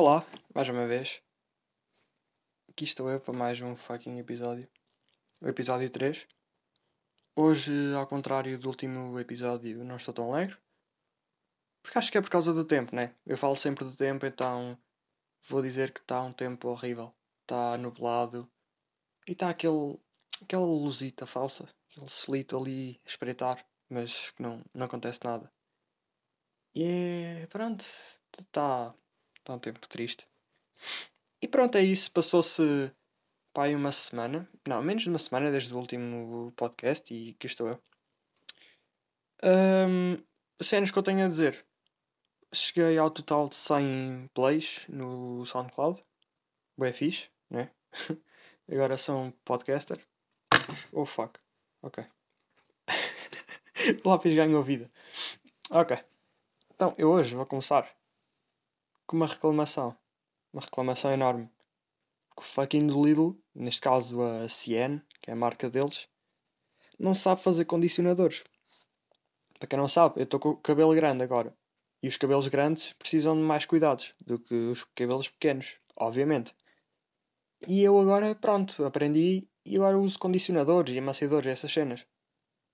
Olá, mais uma vez. Aqui estou eu para mais um fucking episódio. O episódio 3. Hoje, ao contrário do último episódio, não estou tão alegre. Porque acho que é por causa do tempo, né? Eu falo sempre do tempo, então vou dizer que está um tempo horrível. Está nublado. E está aquele, aquela luzita falsa, aquele solito ali a espreitar, mas que não, não acontece nada. E é. pronto, está Está um tempo triste. E pronto, é isso. Passou-se pá, aí uma semana. Não, menos de uma semana desde o último podcast e que estou eu. Um, cenas que eu tenho a dizer. Cheguei ao total de 100 plays no SoundCloud. Bué fixe, né? Agora sou um podcaster. Oh fuck. Ok. lápis ganhou vida. Ok. Então, eu hoje vou começar com uma reclamação. Uma reclamação enorme. Que o fucking Lidl, neste caso a CN, que é a marca deles, não sabe fazer condicionadores. Para quem não sabe, eu estou com o cabelo grande agora. E os cabelos grandes precisam de mais cuidados do que os cabelos pequenos, obviamente. E eu agora, pronto, aprendi e agora uso condicionadores e amaciadores essas cenas.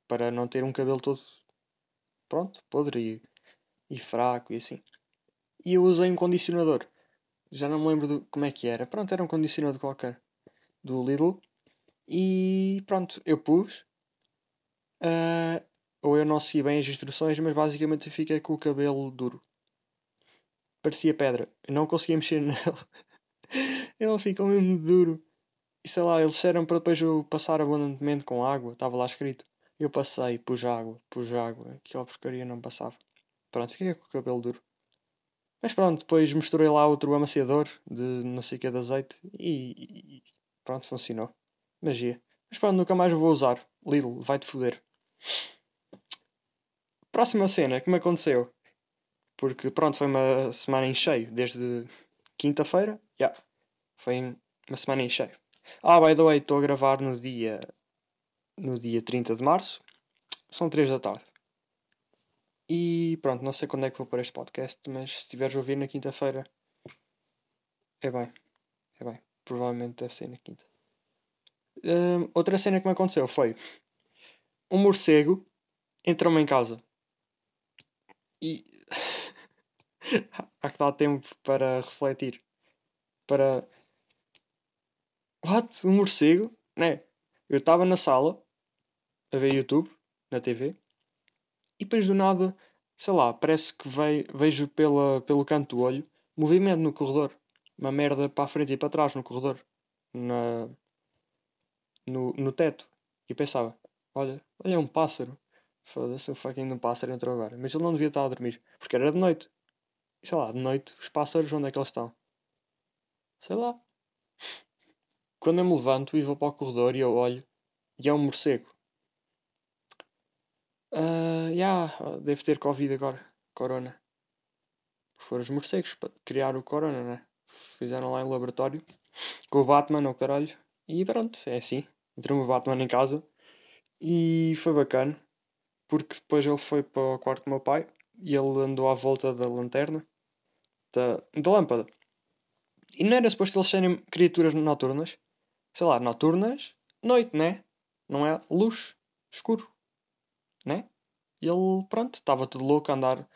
Para não ter um cabelo todo, pronto, podre e, e fraco e assim e eu usei um condicionador. Já não me lembro do, como é que era. Pronto, era um condicionador qualquer do Lidl. E pronto, eu pus. Uh, ou eu não segui bem as instruções, mas basicamente eu fiquei com o cabelo duro. Parecia pedra. Eu não conseguia mexer nele. Ele ficou mesmo duro. E sei lá, eles disseram para depois eu passar abundantemente com água. Estava lá escrito. Eu passei, pus água, pus água. Aquela porcaria não passava. Pronto, fiquei com o cabelo duro. Mas pronto, depois misturei lá outro amaciador de não sei o que de azeite e, e pronto, funcionou. Magia. Mas pronto, nunca mais vou usar. Lidl, vai-te foder. Próxima cena que me aconteceu. Porque pronto, foi uma semana em cheio. Desde quinta-feira. Já. Yeah, foi uma semana em cheio. Ah, by the way, estou a gravar no dia. No dia 30 de março. São 3 da tarde. E pronto, não sei quando é que vou pôr este podcast, mas se estiveres a ouvir na quinta-feira, é bem. É bem. Provavelmente deve ser na quinta. Uh, outra cena que me aconteceu foi um morcego entrou-me em casa e há que dar tempo para refletir. Para What? Um morcego? Né? Eu estava na sala a ver YouTube na TV e depois do nada, sei lá, parece que vejo pela, pelo canto do olho movimento no corredor. Uma merda para a frente e para trás no corredor. Na, no, no teto. E pensava, olha, olha um pássaro. Foda-se, o fucking um pássaro entrou agora. Mas ele não devia estar a dormir. Porque era de noite. E sei lá, de noite, os pássaros, onde é que eles estão? Sei lá. Quando eu me levanto e vou para o corredor e eu olho, e é um morcego. Uh, yeah, deve ter Covid agora. Corona. Foram os morcegos para criar o Corona, né? Fizeram lá em laboratório. Com o Batman, o caralho. E pronto, é assim. Entrou o Batman em casa. E foi bacana. Porque depois ele foi para o quarto do meu pai. E ele andou à volta da lanterna. Da, da lâmpada. E não era suposto eles serem criaturas noturnas? Sei lá, noturnas, noite, né? Não é luz, escuro né? E ele, pronto, estava tudo louco a andar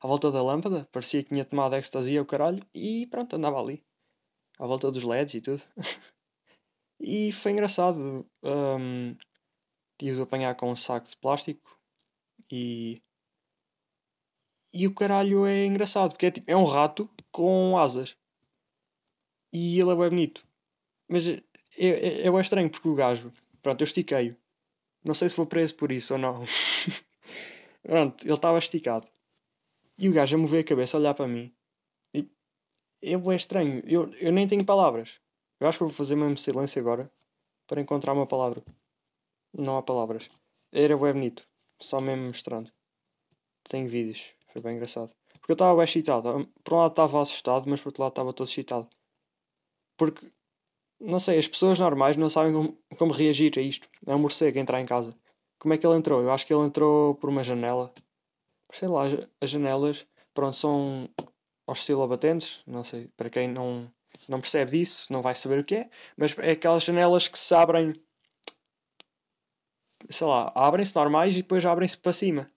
à volta da lâmpada, parecia que tinha tomado ecstasy o caralho, e pronto, andava ali, à volta dos LEDs e tudo. e foi engraçado. Um, tive de apanhar com um saco de plástico e. E o caralho é engraçado, porque é, tipo, é um rato com asas. E ele é bem bonito. Mas é, é, é bem estranho porque o gajo. Pronto, eu estiquei-o. Não sei se vou preso por isso ou não. Pronto, ele estava esticado. E o gajo a mover a cabeça, a olhar para mim. E é estranho. Eu, eu nem tenho palavras. Eu acho que vou fazer mesmo silêncio agora para encontrar uma palavra. Não há palavras. Era bem bonito. Só mesmo mostrando. Tenho vídeos. Foi bem engraçado. Porque eu estava bem excitado. Por um lado estava assustado, mas por outro lado estava todo excitado. Porque não sei, as pessoas normais não sabem como, como reagir a isto. É um morcego entrar em casa. Como é que ele entrou? Eu acho que ele entrou por uma janela. Sei lá, as janelas, pronto, são aos silabatentes. Não sei, para quem não, não percebe disso, não vai saber o que é, mas é aquelas janelas que se abrem, sei lá, abrem-se normais e depois abrem-se para cima.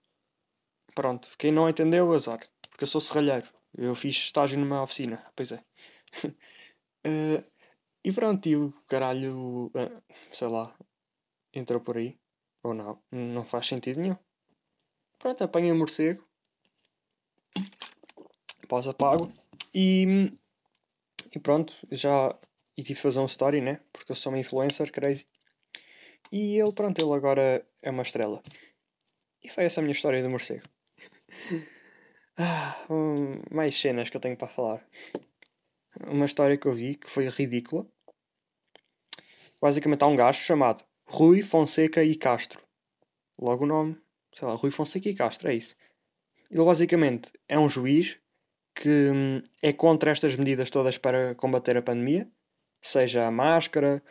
Pronto, quem não entendeu, azar, porque eu sou serralheiro. Eu fiz estágio numa oficina, pois é. uh, e pronto, e o caralho, uh, sei lá, entrou por aí. Ou não, não faz sentido nenhum. Pronto, apanhei o morcego. Pós apago. E, e pronto, já. E tive fazer um story, né? Porque eu sou uma influencer crazy. E ele, pronto, ele agora é uma estrela. E foi essa a minha história do morcego. ah, um, mais cenas que eu tenho para falar. Uma história que eu vi que foi ridícula. Basicamente há um gajo chamado Rui Fonseca e Castro. Logo o nome, sei lá, Rui Fonseca e Castro, é isso. Ele basicamente é um juiz que hum, é contra estas medidas todas para combater a pandemia, seja a máscara,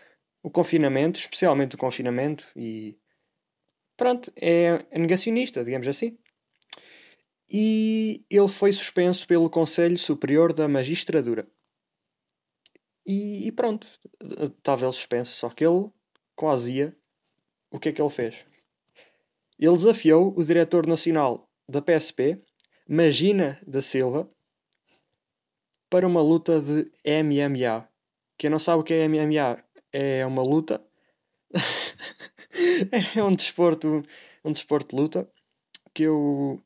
o confinamento, especialmente o confinamento, e pronto, é negacionista, digamos assim. E ele foi suspenso pelo Conselho Superior da Magistratura. E, e pronto, estava ele suspenso, só que ele com a azia, o que é que ele fez? Ele desafiou o diretor nacional da PSP, Magina da Silva, para uma luta de MMA. Quem não sabe o que é MMA, é uma luta. é um desporto, um desporto de luta que eu.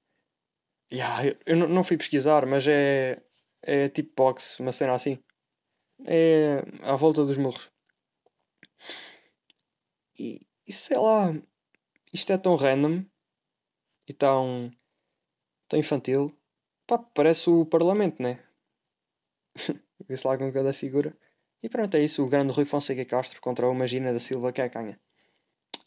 Yeah, eu não fui pesquisar, mas é, é tipo boxe, uma cena assim. É à volta dos morros. E, e sei lá, isto é tão random e tão, tão infantil. Pá, parece o Parlamento, né? Vê-se lá com cada figura. E pronto, é isso. O grande Rui Fonseca Castro contra o Magina da Silva que é canha.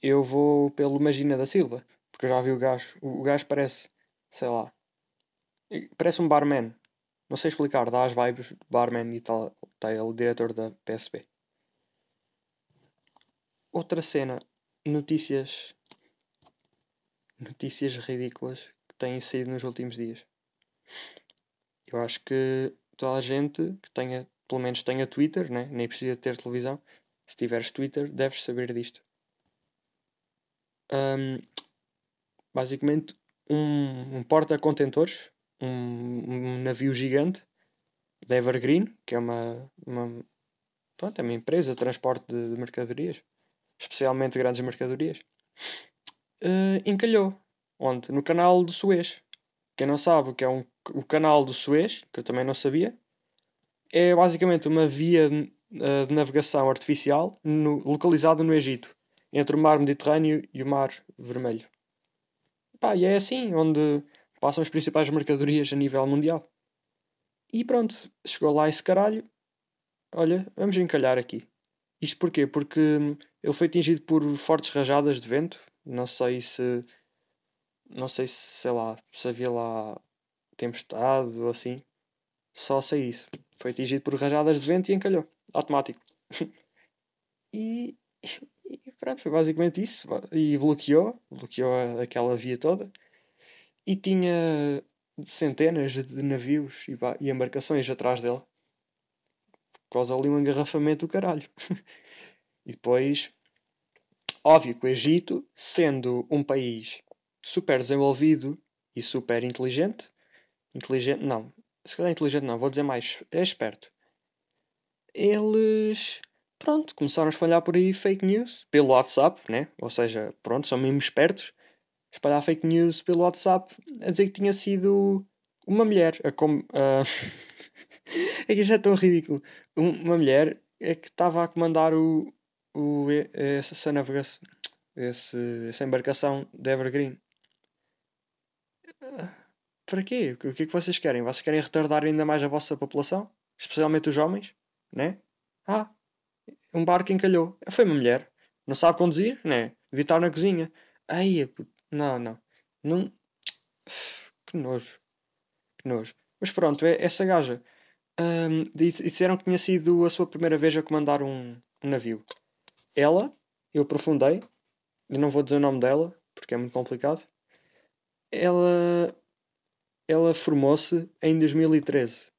Eu vou pelo Magina da Silva, porque eu já vi o gajo. O gajo parece, sei lá, parece um barman. Não sei explicar, dá as vibes barman e tal. Está ele, diretor da PSP. Outra cena, notícias. Notícias ridículas que têm saído nos últimos dias. Eu acho que toda a gente que tenha, pelo menos tenha Twitter, né? nem precisa ter televisão. Se tiveres Twitter, deves saber disto. Um, basicamente, um, um porta-contentores, um, um, navio gigante da Evergreen, que é uma, uma, pronto, é uma empresa de transporte de, de mercadorias especialmente grandes mercadorias, uh, encalhou. Onde? No canal do Suez. Quem não sabe o que é um, o canal do Suez, que eu também não sabia, é basicamente uma via de, uh, de navegação artificial no, localizada no Egito, entre o mar Mediterrâneo e o mar Vermelho. Pá, e é assim onde passam as principais mercadorias a nível mundial. E pronto, chegou lá esse caralho. Olha, vamos encalhar aqui. Isto porquê? Porque ele foi atingido por fortes rajadas de vento. Não sei se. Não sei se, sei lá, se havia lá tempestade ou assim. Só sei isso. Foi atingido por rajadas de vento e encalhou. Automático. e, e pronto, foi basicamente isso. E bloqueou. Bloqueou aquela via toda. E tinha centenas de navios e embarcações atrás dele causa ali um engarrafamento do caralho. e depois, óbvio que o Egito, sendo um país super desenvolvido e super inteligente, inteligente, não, se calhar inteligente não, vou dizer mais, é esperto. Eles, pronto, começaram a espalhar por aí fake news pelo WhatsApp, né? Ou seja, pronto, são mesmo espertos. Espalhar fake news pelo WhatsApp a dizer que tinha sido uma mulher a, com, é que isto é tão ridículo. Uma mulher é que estava a comandar o, o, essa, navegação, esse, essa embarcação de Evergreen. Para quê? O que é que vocês querem? Vocês querem retardar ainda mais a vossa população? Especialmente os homens? Né? Ah, um barco encalhou. Foi uma mulher. Não sabe conduzir? Né? Devia estar na cozinha. Ai, não, não. não... Que nojo. Que nojo. Mas pronto, é essa gaja um, disseram que tinha sido a sua primeira vez a comandar um, um navio. Ela, eu aprofundei, eu não vou dizer o nome dela, porque é muito complicado. Ela, ela formou-se em 2013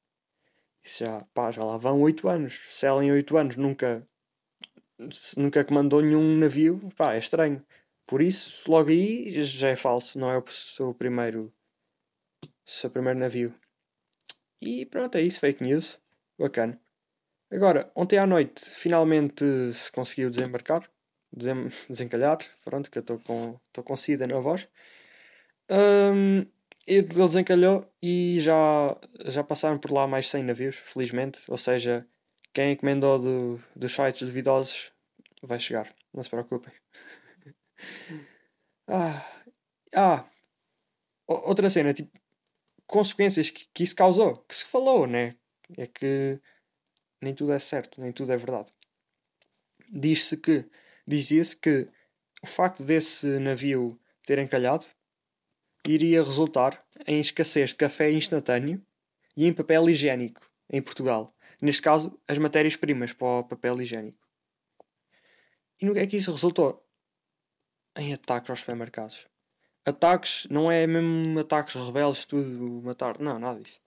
Isso já, pá, já lá vão 8 anos. Se ela em 8 anos nunca, nunca comandou nenhum navio, pá, é estranho. Por isso, logo aí já é falso, não é o seu primeiro, seu primeiro navio. E pronto, é isso, fake news. Bacana. Agora, ontem à noite, finalmente se conseguiu desembarcar, desem desencalhar, pronto, que eu estou com, com sida na voz. Um, ele desencalhou e já, já passaram por lá mais 100 navios, felizmente. Ou seja, quem encomendou do, dos sites duvidosos vai chegar, não se preocupem. Ah, ah, outra cena, tipo, consequências que, que isso causou, que se falou, né? É que nem tudo é certo, nem tudo é verdade. Diz-se que, dizia-se que o facto desse navio ter encalhado iria resultar em escassez de café instantâneo e em papel higiênico em Portugal. Neste caso, as matérias-primas para o papel higiênico. E no que é que isso resultou? Em ataques aos supermercados. Ataques, não é mesmo ataques rebeldes, tudo matar. Não, nada disso.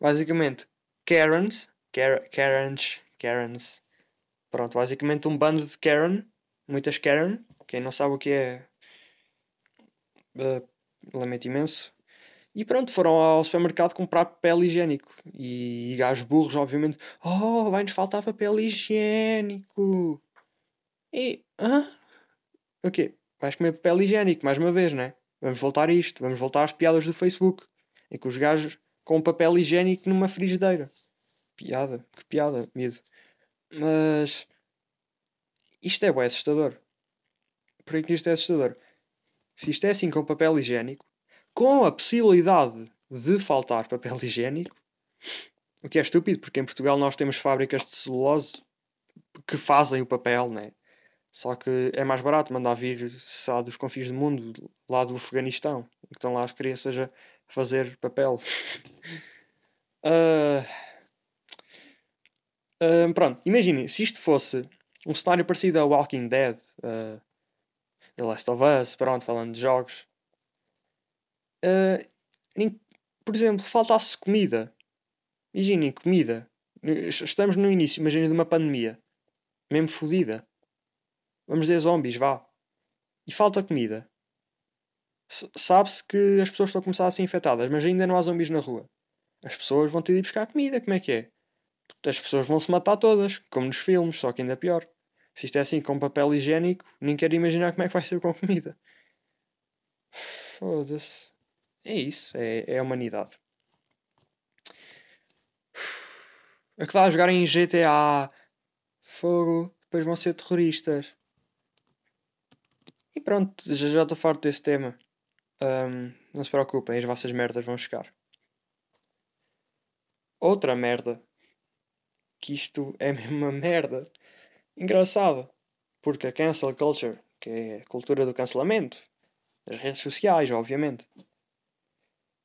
Basicamente, Karens, Kar Karens, Karens. Pronto, basicamente um bando de Karen, muitas Karen. Quem não sabe o que é, uh, lamento imenso. E pronto, foram ao supermercado comprar papel higiênico. E, e gajos burros, obviamente. Oh, vai-nos faltar papel higiênico. E. Hã? O quê? Vais comer papel higiênico, mais uma vez, né? Vamos voltar a isto. Vamos voltar às piadas do Facebook. Em que os gajos com papel higiênico numa frigideira. Piada. Que piada, medo. Mas. Isto é bem assustador. Por que isto é assustador? Se isto é assim com papel higiênico, com a possibilidade de faltar papel higiênico, o que é estúpido, porque em Portugal nós temos fábricas de celulose que fazem o papel, né? Só que é mais barato mandar vir, lá dos confins do mundo, lá do Afeganistão, que estão lá as crianças a fazer papel. uh... Uh, pronto, imaginem, se isto fosse um cenário parecido a Walking Dead, uh, The Last of Us, pronto, falando de jogos. Uh, por exemplo, faltasse comida. Imaginem, comida. Estamos no início, imaginem, de uma pandemia. Mesmo fodida. Vamos dizer zombies, vá. E falta comida. Sabe-se que as pessoas estão a começar a ser infectadas, mas ainda não há zombies na rua. As pessoas vão ter de ir buscar comida, como é que é? As pessoas vão se matar todas, como nos filmes, só que ainda pior. Se isto é assim com papel higiênico, nem quero imaginar como é que vai ser com comida. Foda-se. É isso, é, é a humanidade. A que dá a jogar em GTA. Fogo. Depois vão ser terroristas. E pronto, já, estou farto desse tema. Um, não se preocupem, as vossas merdas vão chegar. Outra merda. Que isto é mesmo uma merda engraçado. Porque a cancel culture, que é a cultura do cancelamento, as redes sociais, obviamente.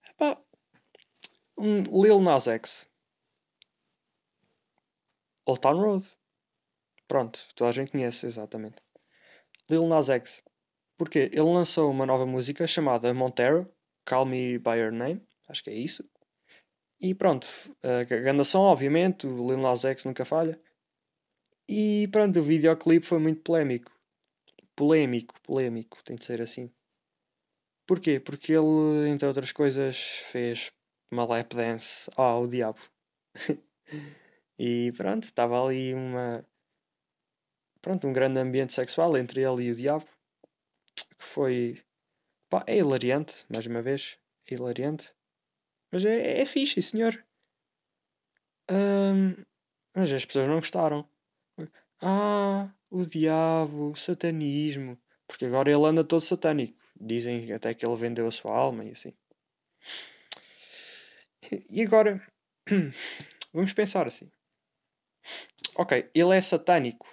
Epá, um Lil Nas X. Old Town Road. Pronto, toda a gente conhece, exatamente. Lil Nas X. Porque ele lançou uma nova música chamada Montero, Call Me By Your Name, acho que é isso. E pronto, a som, obviamente, o Lil Nas X nunca falha. E pronto, o videoclipe foi muito polémico. Polémico, polémico, tem de ser assim. Porquê? Porque ele, entre outras coisas, fez uma lap dance ao diabo. e pronto, estava ali uma. Pronto, um grande ambiente sexual entre ele e o diabo. Que foi. Pá, é hilariante, mais uma vez. É hilariante. Mas é, é fixe, senhor. Um, mas as pessoas não gostaram. Ah, o diabo, o satanismo. Porque agora ele anda todo satânico. Dizem até que ele vendeu a sua alma e assim. E agora, vamos pensar assim. Ok, ele é satânico.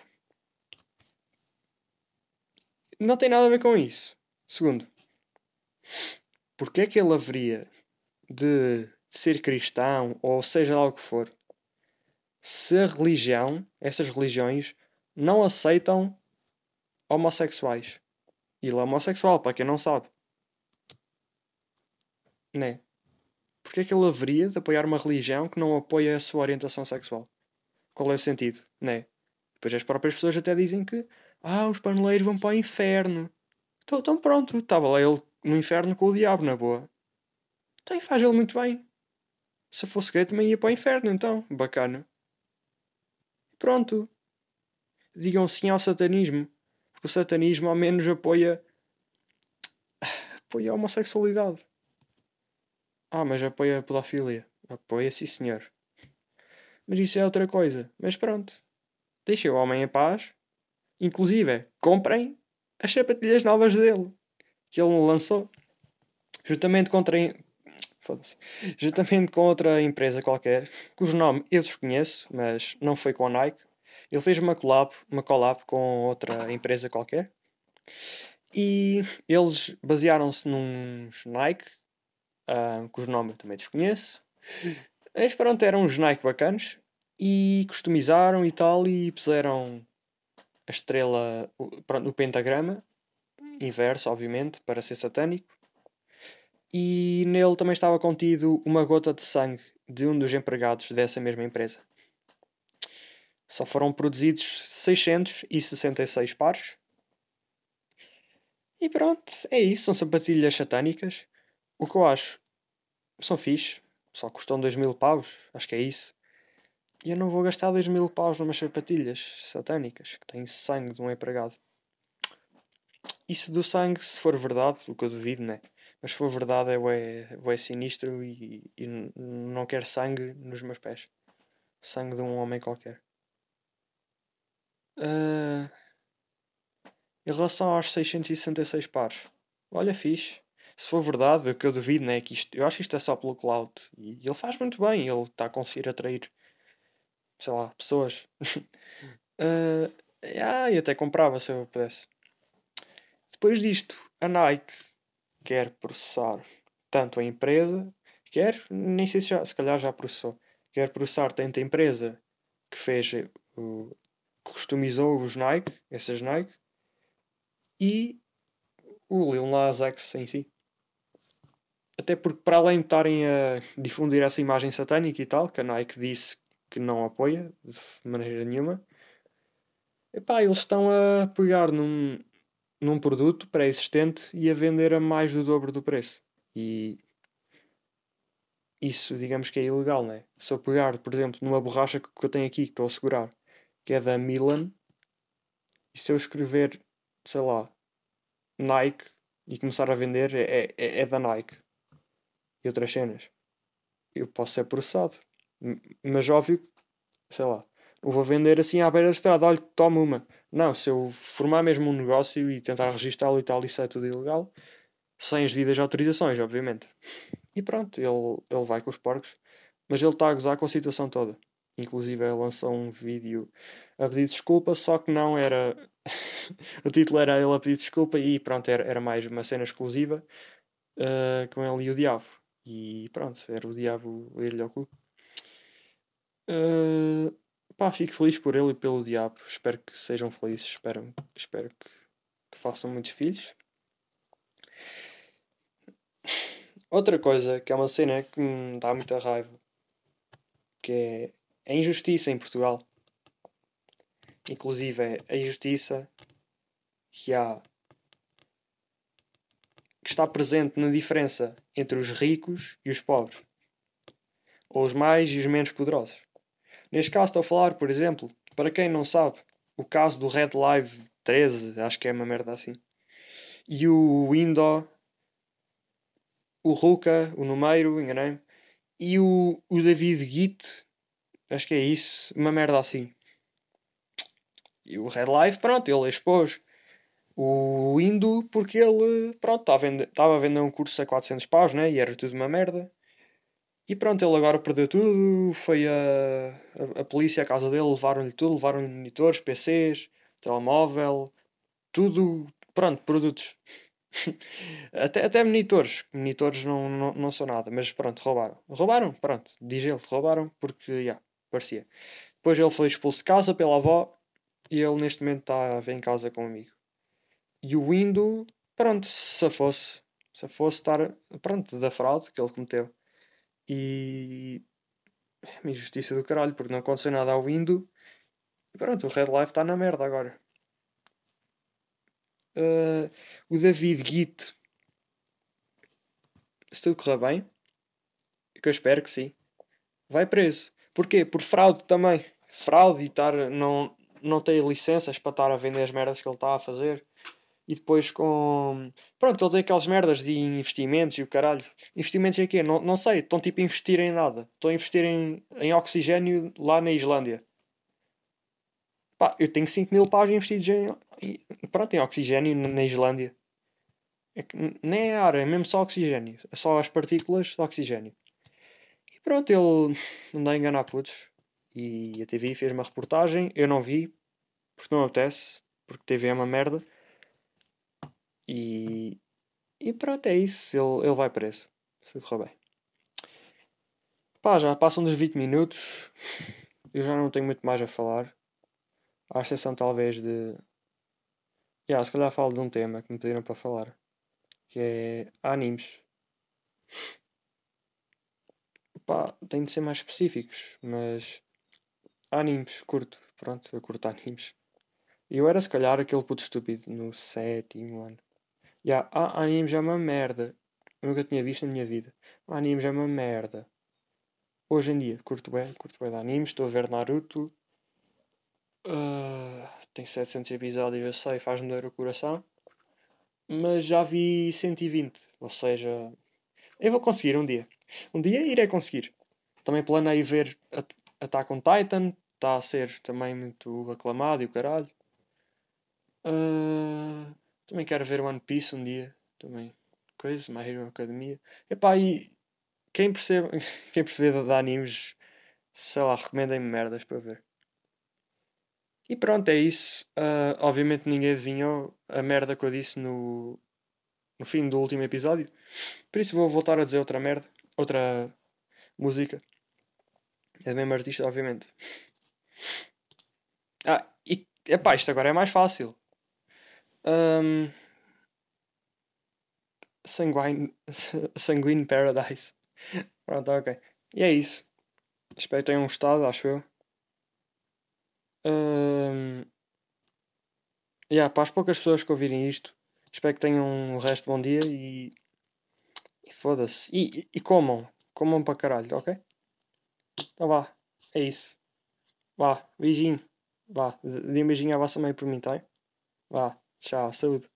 Não tem nada a ver com isso. Segundo, porque é que ele haveria de ser cristão ou seja lá o que for se a religião, essas religiões, não aceitam homossexuais. E ele é homossexual, para quem não sabe. Né? porque é que ele haveria de apoiar uma religião que não apoia a sua orientação sexual? Qual é o sentido, né? Depois as próprias pessoas até dizem que ah, os paneleiros vão para o inferno. Então, então pronto, estava lá ele no inferno com o diabo, na boa. Então faz ele muito bem. Se fosse gay também ia para o inferno, então. Bacana. Pronto. Digam sim ao satanismo. Porque o satanismo ao menos apoia. apoia a homossexualidade. Ah, mas apoia a pedofilia. Apoia, sim senhor. Mas isso é outra coisa. Mas pronto. Deixem o homem em paz. Inclusive, comprem as sapatilhas novas dele. Que ele lançou. Juntamente. Juntamente com outra empresa qualquer, cujo nome eu desconheço, mas não foi com a Nike. Ele fez uma collab, uma collab com outra empresa qualquer. E eles basearam-se nos Nike, uh, cujo nome eu também desconheço. Mas pronto, eram uns Nike bacanos. E customizaram e tal, e puseram a estrela, o, pronto, o pentagrama, inverso, obviamente, para ser satânico. E nele também estava contido uma gota de sangue de um dos empregados dessa mesma empresa. Só foram produzidos 666 pares. E pronto, é isso. São sapatilhas satânicas. O que eu acho são fixe. Só custam 2 mil paus. Acho que é isso. E eu não vou gastar 2 mil paus numas sapatilhas satânicas que têm sangue de um empregado. Isso do sangue, se for verdade, o que eu duvido, né? Mas se for verdade, é bué, bué sinistro e, e não quero sangue nos meus pés. Sangue de um homem qualquer. Uh, em relação aos 666 pares, olha, fixe. Se for verdade, o que eu duvido, né? Que isto, eu acho que isto é só pelo cloud. E ele faz muito bem, ele está a conseguir atrair, sei lá, pessoas. uh, ah, e até comprava se eu pudesse. Depois disto, a Nike quer processar tanto a empresa, quer, nem sei se, já, se calhar já processou, quer processar tanto a empresa que fez, o, customizou os Nike, essas Nike, e o Lil Nas X em si. Até porque, para além de estarem a difundir essa imagem satânica e tal, que a Nike disse que não apoia de maneira nenhuma, epá, eles estão a pegar num, num produto pré-existente e a vender a mais do dobro do preço. E isso, digamos que é ilegal, não é? Se eu pegar, por exemplo, numa borracha que eu tenho aqui, que estou a segurar, que é da Milan, e se eu escrever, sei lá, Nike e começar a vender, é, é, é da Nike e outras cenas, eu posso ser processado. Mas óbvio, sei lá, não vou vender assim à beira da estrada, olha, toma uma. Não, se eu formar mesmo um negócio e tentar registá-lo e tal, isso é tudo ilegal. Sem as devidas autorizações, obviamente. E pronto, ele, ele vai com os porcos. Mas ele está a gozar com a situação toda. Inclusive ele lançou um vídeo a pedir desculpa, só que não era. o título era ele a pedir desculpa e pronto, era, era mais uma cena exclusiva uh, com ele e o diabo. E pronto, era o diabo ir-lhe ao cu. Uh, pá, fico feliz por ele e pelo diabo. Espero que sejam felizes. Espero, espero que, que façam muitos filhos. Outra coisa que é uma cena que me dá muita raiva que é a injustiça em Portugal. Inclusive é a injustiça que há que está presente na diferença entre os ricos e os pobres, ou os mais e os menos poderosos. Neste caso estou a falar, por exemplo, para quem não sabe, o caso do Red Live 13, acho que é uma merda assim. E o Indo, o Ruka, o Numeiro, enganei-me. E o, o David Git, acho que é isso, uma merda assim. E o Red Live, pronto, ele expôs o Indo porque ele, pronto, estava a vender um curso a 400 paus, né? E era tudo uma merda. E pronto, ele agora perdeu tudo, foi a, a, a polícia à casa dele, levaram-lhe tudo, levaram-lhe monitores, PCs, telemóvel, tudo, pronto, produtos. até, até monitores, monitores não, não, não são nada, mas pronto, roubaram. Roubaram, pronto, diz ele, roubaram porque, já, yeah, parecia. Depois ele foi expulso de casa pela avó e ele neste momento está em casa com um amigo. E o Window, pronto, se fosse, se fosse estar, pronto, da fraude que ele cometeu. E. Uma injustiça do caralho, porque não aconteceu nada ao Indo. E pronto, o Red Life está na merda agora. Uh, o David Git. Se tudo correr bem, que eu espero que sim, vai preso. Porquê? Por fraude também. Fraude e estar. Não, não ter licenças para estar a vender as merdas que ele está a fazer. E depois com. Pronto, ele tem aquelas merdas de investimentos e o caralho. Investimentos em quê? Não, não sei. Estão tipo a investir em nada. Estão a investir em, em oxigênio lá na Islândia. Pá, eu tenho 5 mil paus investidos em. Pronto, em oxigênio na Islândia. É que nem é ar, é mesmo só oxigênio. É só as partículas de oxigênio. E pronto, ele andou a enganar putos. E a TV fez uma reportagem. Eu não vi, porque não acontece. Porque TV é uma merda. E, e pronto, é isso. Ele, ele vai preso. Se correr bem. Pá, já passam dos 20 minutos. Eu já não tenho muito mais a falar. À exceção, talvez, de. Yeah, se calhar falo de um tema que me pediram para falar. Que é animes. Pá, tem de ser mais específicos. Mas. Animes, curto. Pronto, eu curto animes. Eu era se calhar aquele puto estúpido no sétimo ano. Yeah, ah, animes é uma merda. Eu nunca tinha visto na minha vida. Animes é uma merda. Hoje em dia, curto bem, curto bem de animes. Estou a ver Naruto. Uh, tem 700 episódios, eu sei, faz-me doer o coração. Mas já vi 120. Ou seja, eu vou conseguir um dia. Um dia irei conseguir. Também planeio ver Attack on Titan. Está a ser também muito aclamado e o caralho. Uh, também quero ver One Piece um dia. Também. Coisa, My Hero Academia. Epá, e quem percebe, quem percebe de animes, sei lá, recomendem-me merdas para ver. E pronto, é isso. Uh, obviamente ninguém adivinhou a merda que eu disse no, no fim do último episódio. Por isso vou voltar a dizer outra merda. Outra música. É do mesmo artista, obviamente. Ah, e epá, isto agora é mais fácil. Um, Sanguine, Sanguine Paradise. Pronto, ok. E é isso. Espero que tenham gostado, acho eu. Um, yeah, para as poucas pessoas que ouvirem isto, espero que tenham um resto de bom dia e. E foda-se. E, e, e comam. Comam para caralho, ok? Então vá. É isso. Vá. Beijinho. Vá. Dê um beijinho à vossa mãe por mim, tá? Vá. Ciao, saúde.